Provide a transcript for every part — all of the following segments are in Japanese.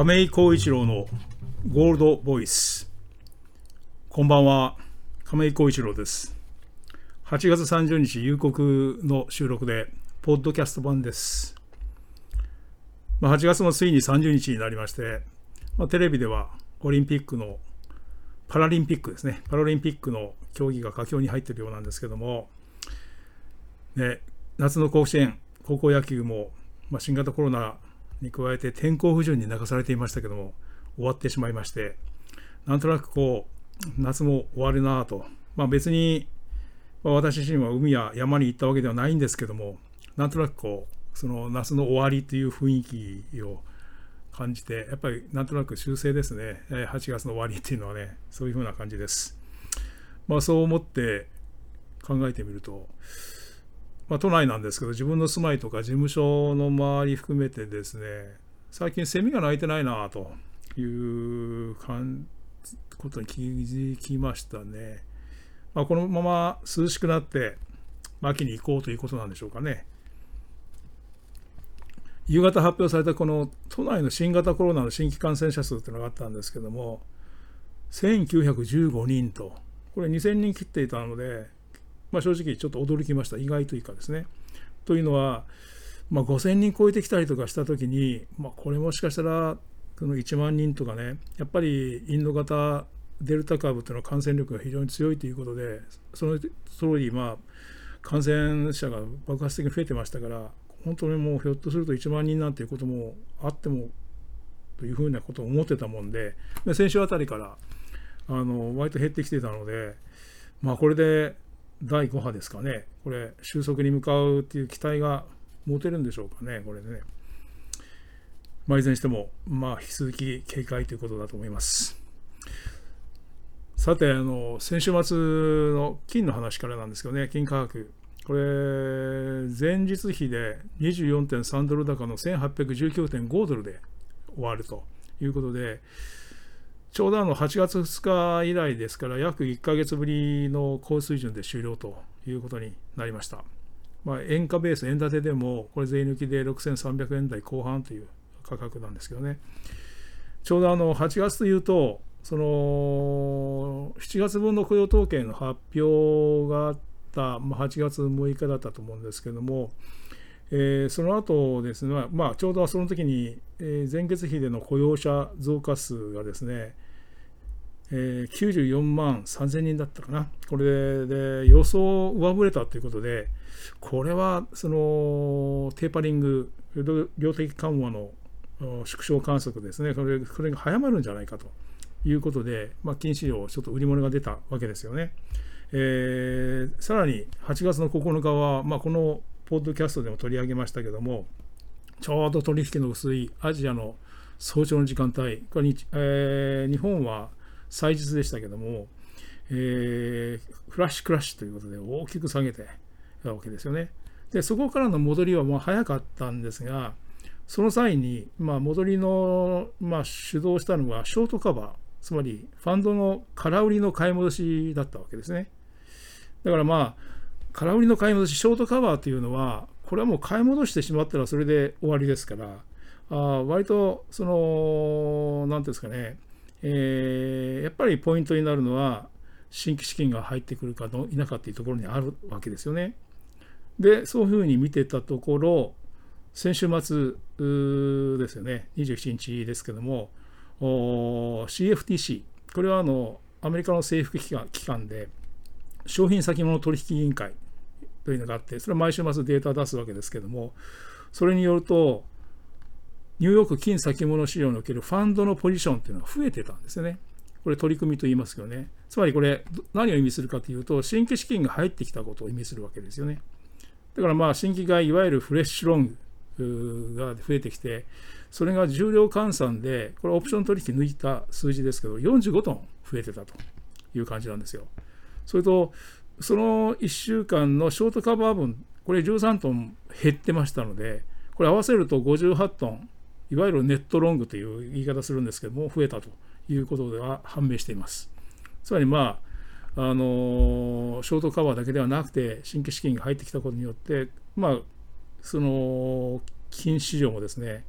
亀井浩一郎のゴールドボイス。こんばんは。亀井浩一郎です。8月30日夕刻の収録でポッドキャスト版です、まあ、8月もついに30日になりまして、まあ、テレビではオリンピックのパラリンピックですね。パラリンピックの競技が佳境に入っているようなんですけども、ね、夏の甲子園高校野球も、まあ、新型コロナに加えて天候不順に泣かされていましたけども終わってしまいましてなんとなくこう夏も終わるなぁと、まあ、別に、まあ、私自身は海や山に行ったわけではないんですけどもなんとなくこうその夏の終わりという雰囲気を感じてやっぱりなんとなく修正ですね。8月の終わりっていうのはねそういう風な感じです。まあそう思って考えてみるとまあ、都内なんですけど自分の住まいとか事務所の周り含めてですね最近セミが鳴いてないなということに気づきましたね、まあ、このまま涼しくなって秋に行こうということなんでしょうかね。夕方発表されたこの都内の新型コロナの新規感染者数というのがあったんですけども1915人と。これ2000人切っていたのでまあ、正直ちょっと驚きました意外というかですね。というのは、まあ、5,000人超えてきたりとかした時に、まあ、これもしかしたらその1万人とかねやっぱりインド型デルタ株というのは感染力が非常に強いということでその通りまあ感染者が爆発的に増えてましたから本当にもうひょっとすると1万人なんていうこともあってもというふうなことを思ってたもんでで先週あたりからあの割と減ってきてたのでまあこれで第5波ですかね、これ、収束に向かうっていう期待が持てるんでしょうかね、これでね。まあ、いずれにしても、まあ、引き続き警戒ということだと思います。さて、あの先週末の金の話からなんですけどね、金価格。これ、前日比で24.3ドル高の1819.5ドルで終わるということで、ちょうどあの8月2日以来ですから、約1ヶ月ぶりの高水準で終了ということになりました。まあ、円価ベース、円建てでも、これ税抜きで6300円台後半という価格なんですけどね。ちょうどあの8月というと、その7月分の雇用統計の発表があった、まあ、8月6日だったと思うんですけども、えー、その後ですね、まあ、ちょうどその時に、えー、前月比での雇用者増加数がですね、えー、94万3000人だったかな、これで予想を上振れたということで、これはそのテーパリング、量的緩和の縮小観測ですね、これこれが早まるんじゃないかと。いうことで、まあ、金市場、ちょっと売り物が出たわけですよね。えー、さらに8月の9日は、まあ、このポッドキャストでも取り上げましたけども、ちょうど取引の薄いアジアの早朝の時間帯、これにえー、日本は祭日でしたけども、えー、フラッシュクラッシュということで大きく下げてたわけですよね。で、そこからの戻りはまあ早かったんですが、その際に、まあ、戻りの、まあ、主導したのはショートカバー、つまりファンドの空売りの買い戻しだったわけですね。だからまあ、空売りの買い戻し、ショートカバーというのは、これはもう買い戻してしまったらそれで終わりですから、あ割と、その、なんていうんですかね、えー、やっぱりポイントになるのは、新規資金が入ってくるか否かっていうところにあるわけですよね。で、そういうふうに見てたところ、先週末ですよね、27日ですけども、CFTC、これはあのアメリカの政府機関機関で、商品先物取引委員会というのがあって、それは毎週末データを出すわけですけども、それによると、ニューヨーク金先物市場におけるファンドのポジションというのは増えてたんですよね。これ取り組みと言いますけどね。つまりこれ何を意味するかというと、新規資金が入ってきたことを意味するわけですよね。だからまあ新規買い、いわゆるフレッシュロングが増えてきて、それが重量換算で、これオプション取引抜いた数字ですけど、45トン増えてたという感じなんですよ。それと、その1週間のショートカバー分、これ13トン減ってましたので、これ合わせると58トン、いわゆるネットロングという言い方するんですけども、増えたということでは判明しています。つまりまあ、あのショートカバーだけではなくて、新規資金が入ってきたことによって、まあ、その金市場もですね、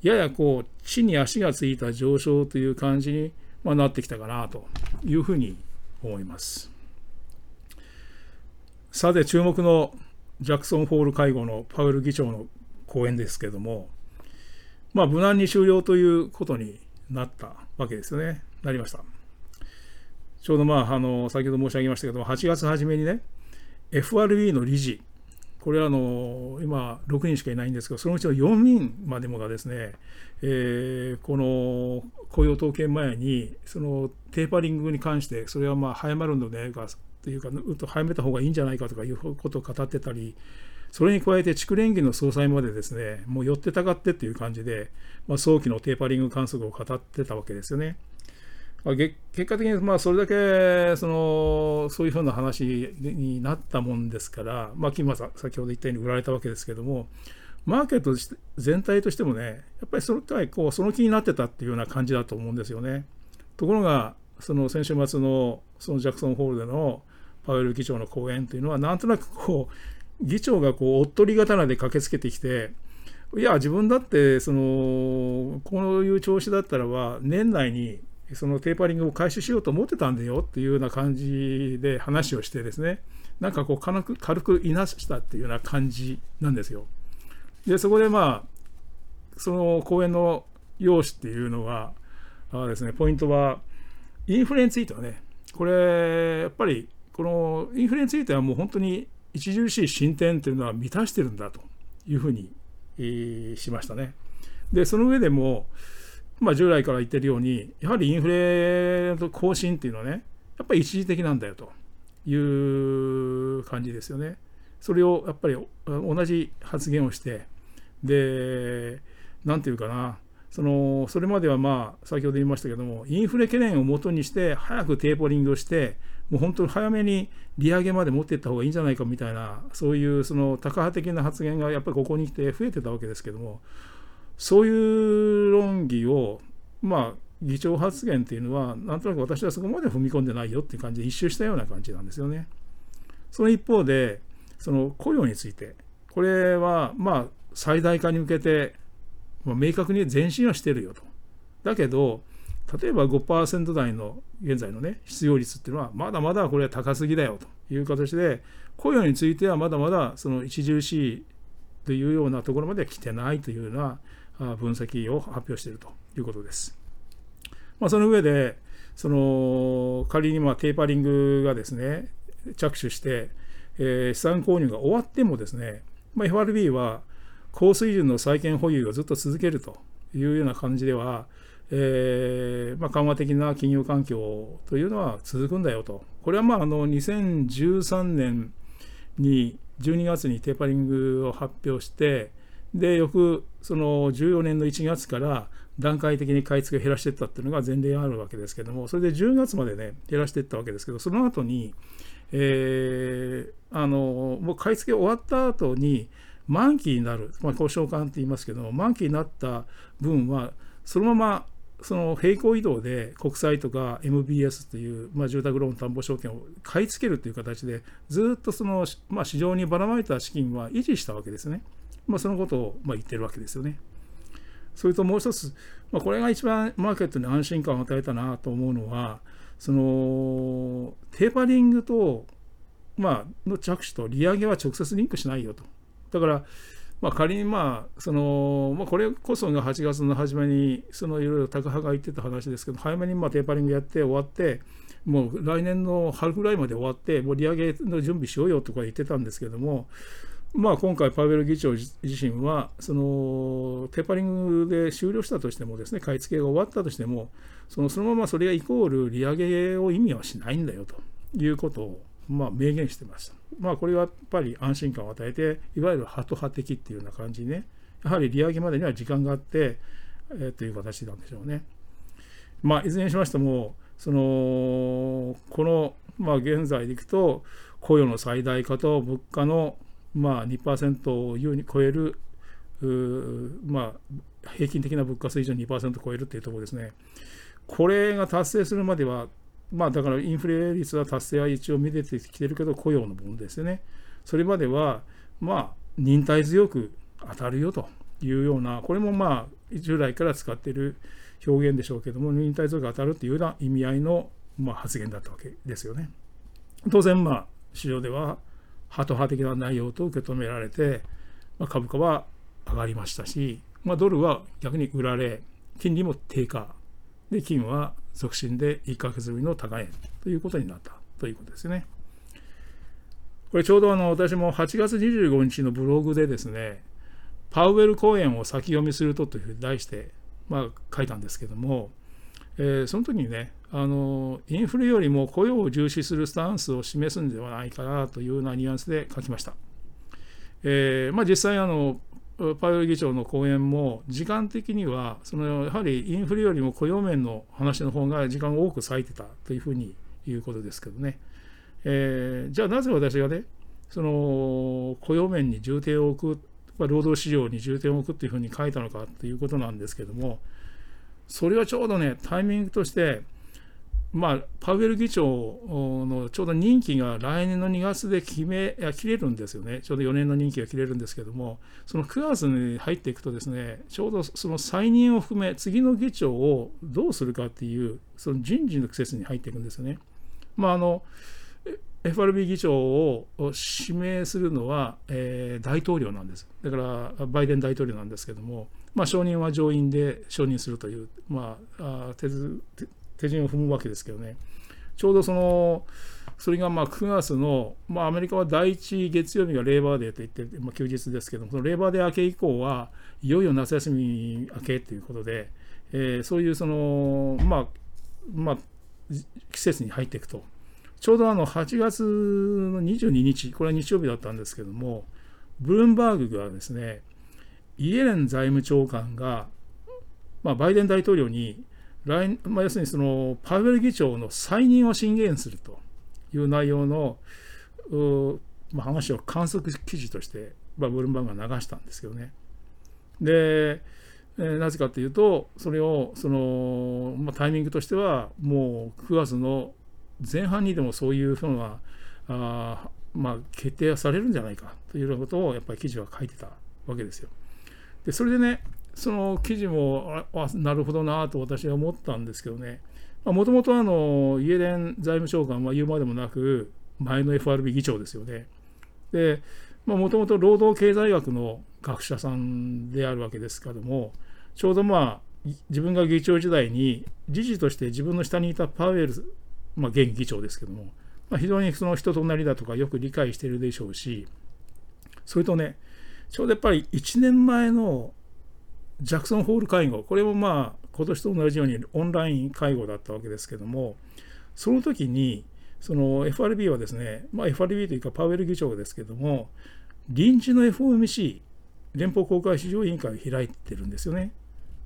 ややこう地に足がついた上昇という感じに、まあ、なってきたかなというふうに思います。さて注目のジャクソンホール会合のパウエル議長の講演ですけども、まあ、無難に終了ということになったわけですよね。なりました。ちょうどまあ、あの、先ほど申し上げましたけども、8月初めにね、FRB の理事、これはあの今、6人しかいないんですけど、そのうちの4人までもがですね、えー、この雇用統計前に、そのテーパリングに関して、それはまあ早まるのではないかというか、うんと早めた方がいいんじゃないかとかいうことを語ってたり、それに加えて、地区連銀の総裁までですね、もう寄ってたかってっていう感じで、まあ、早期のテーパリング観測を語ってたわけですよね。まあ、結果的にまあそれだけそのそういうふうな話になったもんですから、まあ、今先ほど言ったように売られたわけですけども、マーケット全体としてもね、やっぱりそのこうその気になってたっていうような感じだと思うんですよね。ところが、その先週末のそのジャクソンホールでのパウエル議長の講演というのは、なんとなくこう、議長がこうおっとり刀で駆けつけてきて、いや、自分だってその、こういう調子だったらば、年内にそのテーパリングを開始しようと思ってたんだよっていうような感じで話をしてですね、なんかこう軽く軽くいなしたっていうような感じなんですよ。で、そこでまあ、その講演の用紙っていうのは、あですね、ポイントは、インフレについてはね、これ、やっぱり、このインフレについてはもう本当に著しい進展というのは満たしてるんだというふうに、しましたね。で、その上でも、まあ、従来から言ってるように、やはりインフレの更新っていうのはね、やっぱり一時的なんだよという感じですよね。それをやっぱり同じ発言をして、で、なんていうかな、そのそれまではまあ先ほど言いましたけどもインフレ懸念をもとにして早くテーポリングをしてもう本当に早めに利上げまで持っていった方がいいんじゃないかみたいなそういうそのタカ派的な発言がやっぱりここに来て増えてたわけですけどもそういう論議を、まあ、議長発言っていうのは、なんとなく私はそこまで踏み込んでないよっていう感じで一周したような感じなんですよね。その一方で、その雇用について、これはまあ最大化に向けて、まあ、明確に前進はしてるよと。だけど、例えば5%台の現在のね、失業率っていうのは、まだまだこれは高すぎだよという形で、雇用についてはまだまだその著しいというようなところまでは来てないというような分析を発表しているということです。まあ、その上で、その仮にまあテーパリングがですね、着手して、えー、資産購入が終わってもですね、まあ、FRB は高水準の債券保有をずっと続けるというような感じでは、えーまあ、緩和的な金融環境というのは続くんだよと。これはまああの2013年に12月にテーパリングを発表して、で、翌その14年の1月から段階的に買い付けを減らしていったっていうのが前例があるわけですけども、それで10月までね、減らしていったわけですけど、その後に、えー、あの、もう買い付け終わった後に、満期になる、まあ、交渉感って言いますけども、満期になった分は、そのままその平行移動で国債とか MBS という、まあ、住宅ローン担保証券を買い付けるという形で、ずっとその、まあ、市場にばらまいた資金は維持したわけですね。まあ、そのことをまあ言ってるわけですよね。それともう一つ、まあ、これが一番マーケットに安心感を与えたなと思うのは、そのテーパリングと、まあの着手と利上げは直接リンクしないよと。だから、まあ、仮にまあその、まあ、これこそが8月の初めにそのいろいろ高派が言ってた話ですけど早めにまあテーパリングやって終わってもう来年の春ぐらいまで終わってもう利上げの準備しようよとか言ってたんですけどもまあ、今回、パウエル議長自身は、そのテーパリングで終了したとしても、ですね買い付けが終わったとしても、そのそのままそれがイコール利上げを意味はしないんだよということを、まあ、明言してました。まあ、これはやっぱり安心感を与えて、いわゆるハト派的っていうような感じにね、やはり利上げまでには時間があって、えー、という形なんでしょうね。まあ、いずれにしましても、そのこの、まあ、現在でいくと、雇用の最大化と物価のまあ2%を優に超える、まあ、平均的な物価水準2%超えるっていうところですね。これが達成するまでは、まあだからインフレ率は達成は一応見てきてるけど、雇用の分ですよね。それまでは、まあ、忍耐強く当たるよというような、これもまあ、従来から使っている表現でしょうけども忍耐強く当たるっていうような意味合いの、まあ、発言だったわけですよね。当然まあ市場ではハト派的な内容と受け止められて、まあ、株価は上がりましたし、まあ、ドルは逆に売られ金利も低下で金は促進で1ヶ月ぶりの高値ということになったということですね。これちょうどあの私も8月25日のブログでですねパウエル講演を先読みするとというふうに題して、まあ、書いたんですけども、えー、その時にねあのインフレよりも雇用を重視するスタンスを示すんではないかなというようなニュアンスで書きました。えーまあ、実際あのパウエル議長の講演も時間的にはそのやはりインフレよりも雇用面の話の方が時間を多く割いてたというふうに言うことですけどね、えー、じゃあなぜ私がねその雇用面に重点を置く労働市場に重点を置くっていうふうに書いたのかということなんですけどもそれはちょうどねタイミングとしてまあ、パウエル議長のちょうど任期が来年の2月で決め切れるんですよね、ちょうど4年の任期が切れるんですけども、その9月に入っていくと、ですねちょうどその再任を含め、次の議長をどうするかっていう、その人事の季節に入っていくんですよね。まああの FRB 議長を指名するのは、えー、大統領なんです。だから、バイデン大統領なんですけども、まあ、承認は上院で承認するという、まあ、手手順を踏むわけですけどね、ちょうどその、それがまあ9月の、まあ、アメリカは第1月曜日がレーバーデーといって、まあ、休日ですけども、そのレーバーデー明け以降はいよいよ夏休み明けということで、えー、そういうその、まあ、まあ、季節に入っていくと。ちょうどあの8月の22日、これは日曜日だったんですけども、ブルームバーグがですね、イエレン財務長官が、まあ、バイデン大統領に来まあ、要するにそのパウエル議長の再任を進言するという内容の、まあ、話を観測記事として、まあ、ブルームバーグが流したんですけどね。で、えー、なぜかというと、それをその、まあ、タイミングとしては、もう9月の前半にでもそういうふうなあ、まあ、決定はされるんじゃないかというようなことをやっぱり記事は書いてたわけですよ。でそれでねその記事もあなるほどなと私は思ったんですけどねもともとイエレン財務長官は言うまでもなく前の FRB 議長ですよね。でもともと労働経済学の学者さんであるわけですけどもちょうどまあ自分が議長時代に理事として自分の下にいたパウエル、まあ、現議長ですけども、まあ、非常にその人となりだとかよく理解しているでしょうしそれとねちょうどやっぱり1年前のジャクソンホール会合、これもまあ今年と同じようにオンライン会合だったわけですけども、その時に、その FRB はですね、まあ、FRB というかパウエル議長ですけども、臨時の FOMC、連邦公開市場委員会を開いてるんですよね。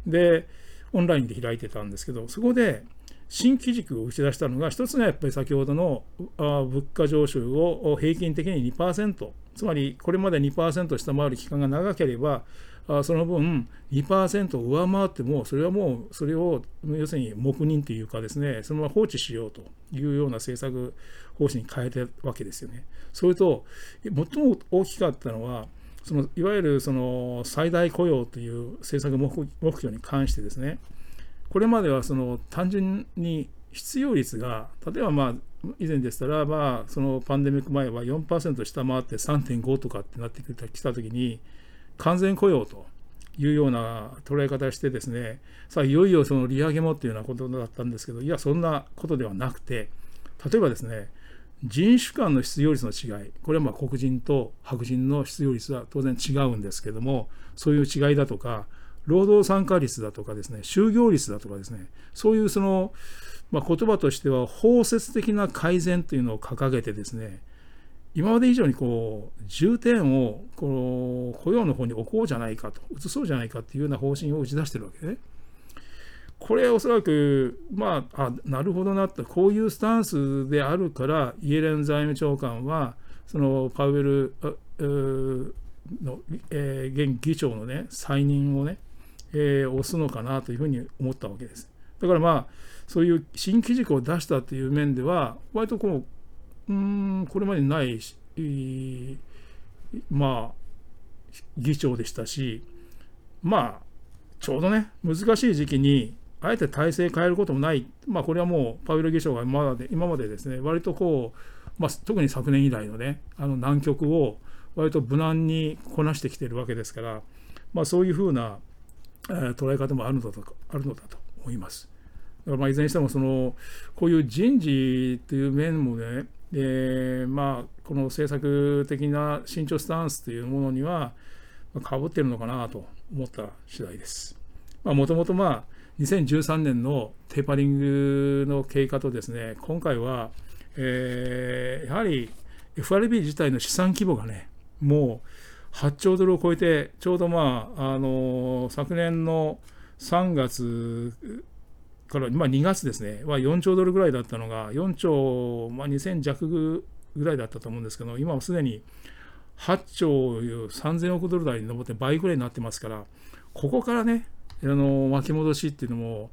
で、オンラインで開いてたんですけど、そこで新機軸を打ち出したのが、一つがやっぱり先ほどの物価上昇を平均的に2%、つまりこれまで2%下回る期間が長ければ、その分2%上回ってもそれはもうそれを要するに黙認というかですねそのまま放置しようというような政策方針に変えたわけですよね。それと最も大きかったのはそのいわゆるその最大雇用という政策目標に関してですねこれまではその単純に失業率が例えばまあ以前でしたらまあそのパンデミック前は4%下回って3.5とかってなってきた時に完全雇用というような捉え方してですねさあいよいよその利上げもっていうようなことだったんですけどいやそんなことではなくて例えばですね人種間の失業率の違いこれはま黒人と白人の失業率は当然違うんですけどもそういう違いだとか労働参加率だとかですね就業率だとかですねそういうその、まあ、言葉としては包摂的な改善というのを掲げてですね今まで以上にこう重点をこの雇用の方に置こうじゃないかと移そうじゃないかっていうような方針を打ち出してるわけね。これおそらくまああなるほどなとこういうスタンスであるからイエレン財務長官はそのパウエルの、えー、現議長のね再任をね、えー、押すのかなというふうに思ったわけです。だからまあそういう新機軸を出したという面では割とこううんこれまでないまあ議長でしたしまあちょうどね、難しい時期に、あえて体制変えることもない、まあ、これはもうパウエル議長が今まで今までですね、割とこう、まあ、特に昨年以来のね、あの難局を割と無難にこなしてきてるわけですから、まあ、そういうふうな、えー、捉え方もあるのだとあるのだと思います。だからまあいずれにしてもそのこういう人事という面もね、えー、まあこの政策的な慎重スタンスというものにはかぶってるのかなと思った次第です。もともとまあ2013年のテーパリングの経過とですね今回は、えー、やはり FRB 自体の資産規模がねもう8兆ドルを超えてちょうどまああの昨年の3月から、まあ、2月ですね。は4兆ドルぐらいだったのが4兆、まあ、2000弱ぐらいだったと思うんですけど今はすでに8兆3000億ドル台に上って倍ぐらいになってますからここからねあの巻き戻しっていうのも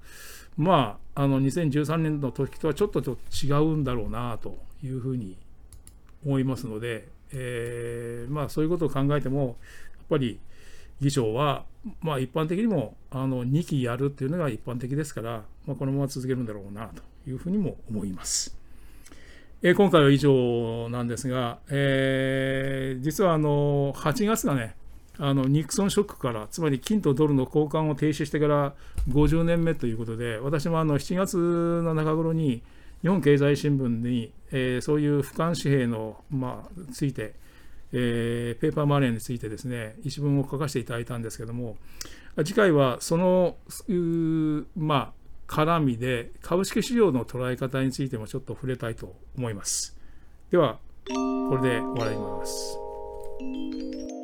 まああの2013年の時とはちょっと違うんだろうなというふうに思いますので、えー、まあそういうことを考えてもやっぱり議長はまあ一般的にもあの2期やるっていうのが一般的ですから、まあ、このまま続けるんだろうなというふうにも思います。えー、今回は以上なんですが、えー、実はあの8月がねあのニクソンショックから、つまり金とドルの交換を停止してから50年目ということで、私もあの7月の中頃に、日本経済新聞に、えー、そういう俯瞰紙幣の、まあ、ついて、えー、ペーパーマネーについてですね、一文を書かせていただいたんですけども、次回はその、まあ、絡みで株式市場の捉え方についてもちょっと触れたいと思います。では、これで終わります。